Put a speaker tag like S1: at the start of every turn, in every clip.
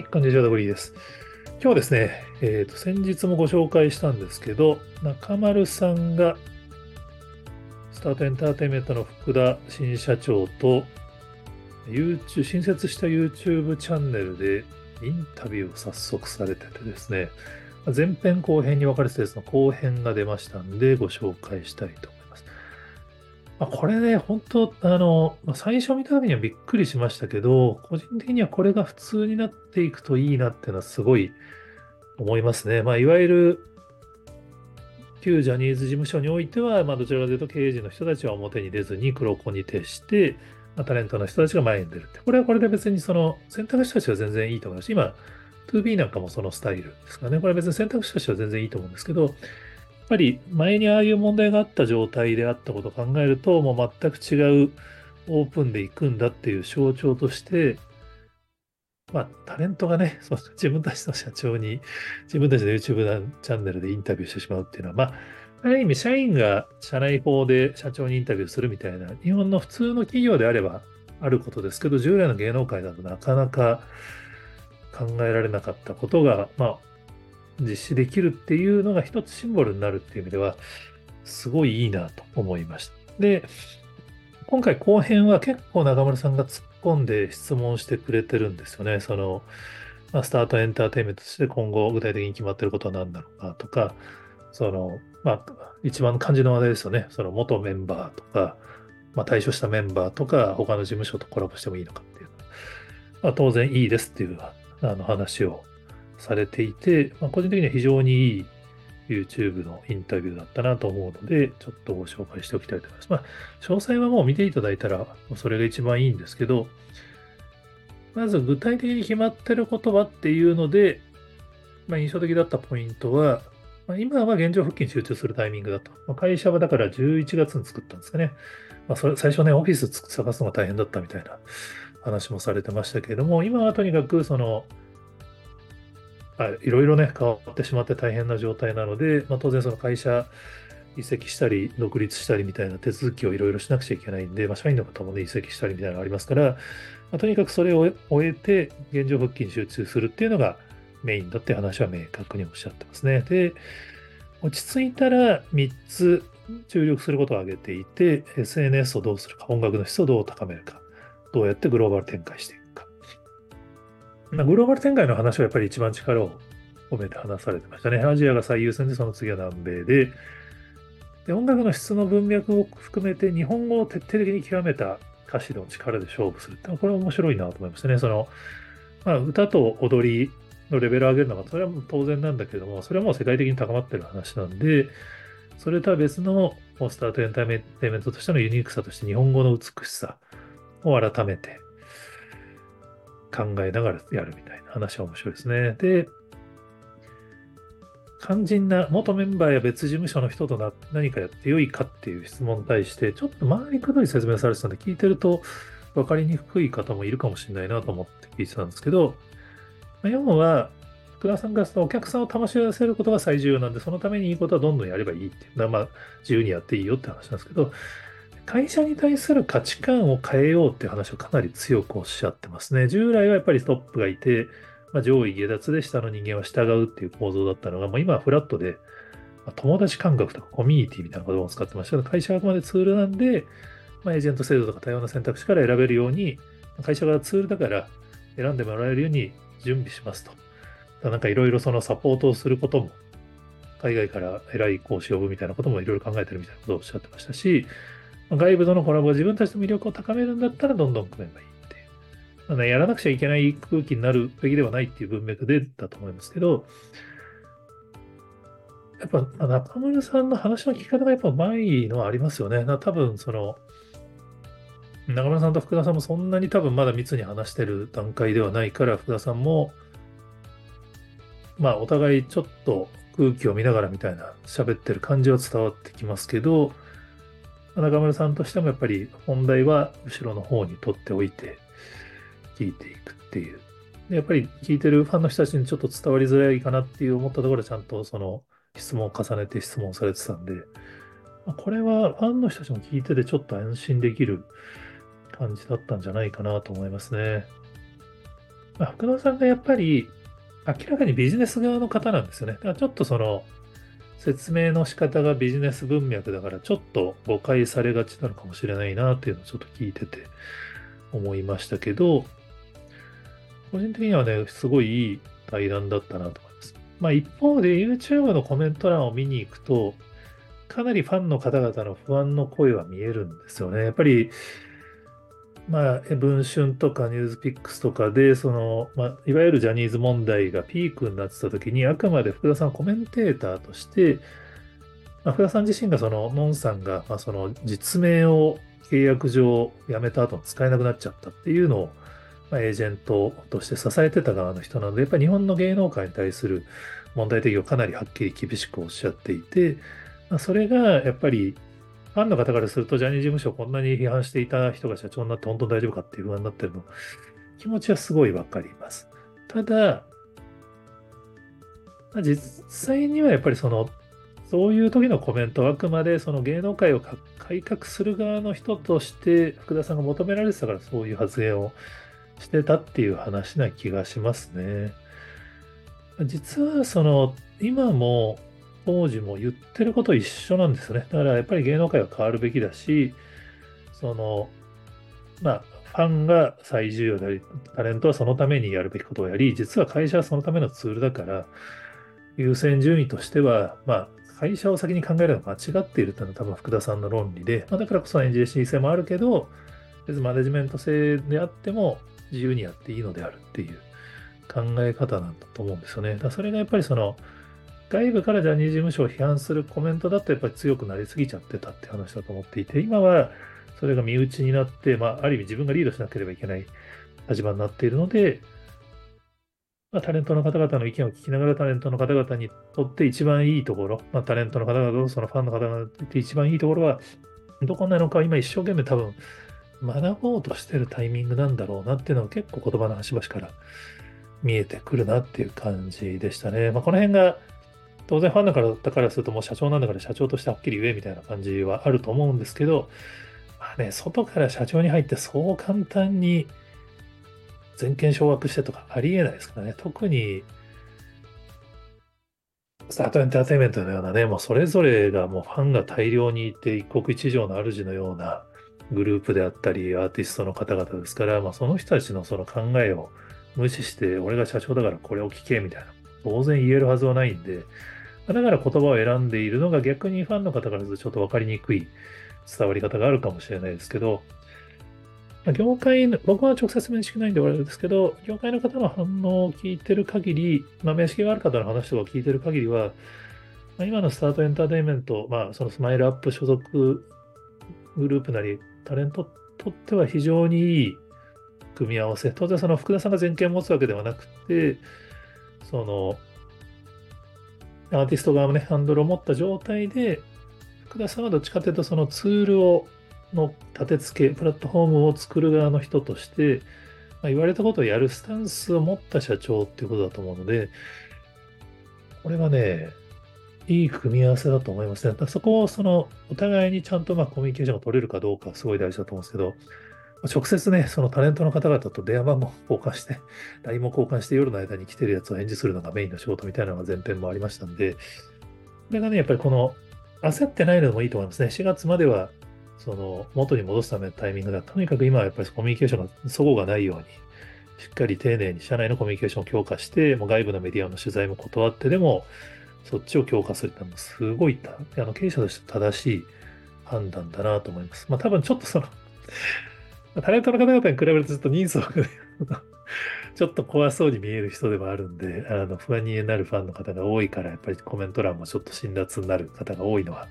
S1: い、こんにちは、ダブリーです。今日はですね、えーと、先日もご紹介したんですけど、中丸さんが、スタートエンターテインメントの福田新社長と、YouTube、新設した YouTube チャンネルでインタビューを早速されててですね、前編後編に分かれてですね、後編が出ましたんで、ご紹介したいとま。あ、これね、本当、あの、最初見た時にはびっくりしましたけど、個人的にはこれが普通になっていくといいなっていうのはすごい思いますね。まあ、いわゆる、旧ジャニーズ事務所においては、まあ、どちらかというと経営陣の人たちは表に出ずに黒子に徹して、まあ、タレントの人たちが前に出るって。これはこれで別にその選択肢としては全然いいと思いますし、今、2B なんかもそのスタイルですかね。これは別に選択肢としては全然いいと思うんですけど、ぱり前にああいう問題があった状態であったことを考えると、もう全く違うオープンで行くんだっていう象徴として、まあ、タレントがね、その自分たちの社長に、自分たちの YouTube チャンネルでインタビューしてしまうっていうのは、まあ、ある意味、社員が社内法で社長にインタビューするみたいな、日本の普通の企業であればあることですけど、従来の芸能界だとなかなか考えられなかったことが、まあ、実施できるっていうのが一つシンボルになるっていう意味では、すごいいいなと思いました。で、今回後編は結構中村さんが突っ込んで質問してくれてるんですよね。その、まあ、スタートエンターテインメントとして今後具体的に決まってることは何だろうかとか、その、まあ、一番肝心の話題ですよね。その元メンバーとか、まあ、退所したメンバーとか、他の事務所とコラボしてもいいのかっていう。まあ、当然いいですっていうあの話をされていて、まあ、個人的には非常にいい YouTube のインタビューだったなと思うので、ちょっとご紹介しておきたいと思います。まあ、詳細はもう見ていただいたら、それが一番いいんですけど、まず具体的に決まってる言葉っていうので、まあ、印象的だったポイントは、まあ、今は現状復帰に集中するタイミングだと。まあ、会社はだから11月に作ったんですかね。まあ、それ最初ね、オフィス探すのが大変だったみたいな話もされてましたけれども、今はとにかくその、いろいろね、変わってしまって大変な状態なので、まあ、当然その会社移籍したり、独立したりみたいな手続きをいろいろしなくちゃいけないんで、まあ、社員の方もね、移籍したりみたいなのがありますから、まあ、とにかくそれを終えて、現状復帰に集中するっていうのがメインだって話は明確におっしゃってますね。で、落ち着いたら3つ注力することを挙げていて、SNS をどうするか、音楽の質をどう高めるか、どうやってグローバル展開していくグローバル展開の話はやっぱり一番力を込めて話されてましたね。アジアが最優先で、その次は南米で、で音楽の質の文脈を含めて日本語を徹底的に極めた歌詞の力で勝負するってこれ面白いなと思いましたね。その、まあ、歌と踊りのレベルを上げるのが、それは当然なんだけども、それはもう世界的に高まってる話なんで、それとは別のスタートエンターテイメントとしてのユニークさとして日本語の美しさを改めて考えながらやるみたいな話は面白いですね。で、肝心な元メンバーや別事務所の人とな何かやってよいかっていう質問に対して、ちょっと周りくどい説明されてたんで、聞いてると分かりにくい方もいるかもしれないなと思って聞いてたんですけど、要は、福田さんがお客さんを楽しませることが最重要なんで、そのためにいいことはどんどんやればいいっていう。まあ、自由にやっていいよって話なんですけど、会社に対する価値観を変えようっていう話をかなり強くおっしゃってますね。従来はやっぱりトップがいて、まあ、上位下脱で下の人間は従うっていう構造だったのが、まあ、今はフラットで、まあ、友達感覚とかコミュニティみたいな言葉を使ってましたけど、会社はあくまでツールなんで、まあ、エージェント制度とか多様な選択肢から選べるように、会社がツールだから選んでもらえるように準備しますと。なんかいろいろそのサポートをすることも、海外から偉い講師を呼ぶみたいなこともいろいろ考えてるみたいなことをおっしゃってましたし、外部とのコラボ自分たちの魅力を高めるんだったらどんどん組めばいいっていう。まあね、やらなくちゃいけない空気になるべきではないっていう文脈でだと思いますけど、やっぱ中村さんの話の聞き方がやっぱうまいのはありますよね。多分その、中村さんと福田さんもそんなに多分まだ密に話してる段階ではないから、福田さんも、まあお互いちょっと空気を見ながらみたいな喋ってる感じは伝わってきますけど、中村さんとしてもやっぱり本題は後ろの方に取っておいて聞いていくっていう。でやっぱり聞いてるファンの人たちにちょっと伝わりづらいかなっていう思ったところでちゃんとその質問を重ねて質問されてたんで、これはファンの人たちも聞いててちょっと安心できる感じだったんじゃないかなと思いますね。ま、福田さんがやっぱり明らかにビジネス側の方なんですよね。だからちょっとその説明の仕方がビジネス文脈だからちょっと誤解されがちなのかもしれないなっていうのをちょっと聞いてて思いましたけど、個人的にはね、すごいいい対談だったなと思います。まあ一方で YouTube のコメント欄を見に行くと、かなりファンの方々の不安の声は見えるんですよね。やっぱりまあ、文春とかニュースピックスとかで、その、まあ、いわゆるジャニーズ問題がピークになってた時に、あくまで福田さんコメンテーターとして、まあ、福田さん自身がその、ノンさんが、まあ、その実名を契約上辞めた後使えなくなっちゃったっていうのを、まあ、エージェントとして支えてた側の人なので、やっぱり日本の芸能界に対する問題提起をかなりはっきり厳しくおっしゃっていて、まあ、それがやっぱりファンの方からすると、ジャニーズ事務所をこんなに批判していた人が社長になって本当に大丈夫かっていう不安になってるの、気持ちはすごいわかります。ただ、実際にはやっぱりその、そういう時のコメントはあくまでその芸能界を改革する側の人として福田さんが求められてたからそういう発言をしてたっていう話な気がしますね。実はその今も当時も言ってること一緒なんですよね。だからやっぱり芸能界は変わるべきだし、その、まあ、ファンが最重要であり、タレントはそのためにやるべきことをやり、実は会社はそのためのツールだから、優先順位としては、まあ、会社を先に考えるのが間違っているというのは多分福田さんの論理で、まあ、だからこそエンジニア申請もあるけど、別にマネジメント制であっても自由にやっていいのであるっていう考え方なんだと思うんですよね。だそれがやっぱりその、外部からジャニーズ事務所を批判するコメントだとやっぱり強くなりすぎちゃってたって話だと思っていて、今はそれが身内になって、まあ、ある意味自分がリードしなければいけない立場になっているので、まあ、タレントの方々の意見を聞きながらタレントの方々にとって一番いいところ、まあ、タレントの方々とそのファンの方々にとって一番いいところはどこなのか今一生懸命多分学ぼうとしてるタイミングなんだろうなっていうのは結構言葉の端々から見えてくるなっていう感じでしたね。まあ、この辺が当然ファンだからだからするともう社長なんだから社長としてはっきり言えみたいな感じはあると思うんですけど、まあね、外から社長に入ってそう簡単に全権掌握してとかありえないですからね。特に、スタートエンターテインメントのようなね、もうそれぞれがもうファンが大量にいて一国一城の主のようなグループであったり、アーティストの方々ですから、まあ、その人たちのその考えを無視して、俺が社長だからこれを聞けみたいな、当然言えるはずはないんで、だから言葉を選んでいるのが逆にファンの方からするとちょっと分かりにくい伝わり方があるかもしれないですけど、業界の、僕は直接面識ないんであれですけど、業界の方の反応を聞いてる限り、まあ、面識がある方の話とかを聞いてる限りは、まあ、今のスタートエンターテインメント、まあ、そのスマイルアップ所属グループなり、タレントとっては非常にいい組み合わせ。当然、その福田さんが全権を持つわけではなくて、その、アーティスト側もね、ハンドルを持った状態で、福田さんはどっちかというと、そのツールを、の立て付け、プラットフォームを作る側の人として、まあ、言われたことをやるスタンスを持った社長っていうことだと思うので、これはね、いい組み合わせだと思いますね。そこをそのお互いにちゃんとまコミュニケーションが取れるかどうかすごい大事だと思うんですけど、直接ね、そのタレントの方々と電話番号交換して、LINE も交換して夜の間に来てるやつを返事するのがメインの仕事みたいなのが前編もありましたんで、これがね、やっぱりこの焦ってないのもいいと思いますね。4月までは、その元に戻すためのタイミングだ。とにかく今はやっぱりコミュニケーションが齟齬がないように、しっかり丁寧に社内のコミュニケーションを強化して、もう外部のメディアの取材も断ってでも、そっちを強化するってのはすごいあの経営者として正しい判断だなと思います。まあ多分ちょっとそのタレントの方々に比べるとちょっと人数が ちょっと怖そうに見える人でもあるんで、あの不安になるファンの方が多いから、やっぱりコメント欄もちょっと辛辣になる方が多いのは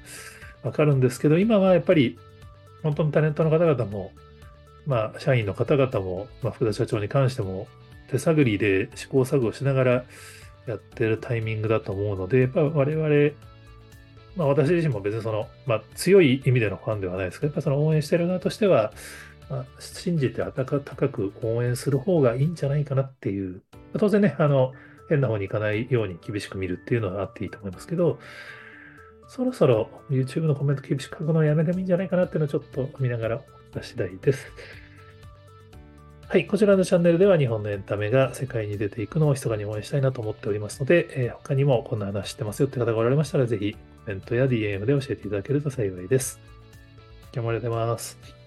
S1: わかるんですけど、今はやっぱり本当にタレントの方々も、まあ、社員の方々も、まあ、福田社長に関しても手探りで試行錯誤しながらやってるタイミングだと思うので、やっぱ我々、まあ、私自身も別にその、まあ、強い意味でのファンではないですけど、やっぱその応援してる側としては、まあ、信じて高く応援する方がいいんじゃないかなっていう、当然ね、あの、変な方に行かないように厳しく見るっていうのはあっていいと思いますけど、そろそろ YouTube のコメント厳しく書くのをやめてもいいんじゃないかなっていうのをちょっと見ながら思った次第です。はい、こちらのチャンネルでは日本のエンタメが世界に出ていくのを密かに応援したいなと思っておりますので、えー他にもこんな話知ってますよって方がおられましたら、ぜひコメントや DM で教えていただけると幸いです。今日もありがとうございます。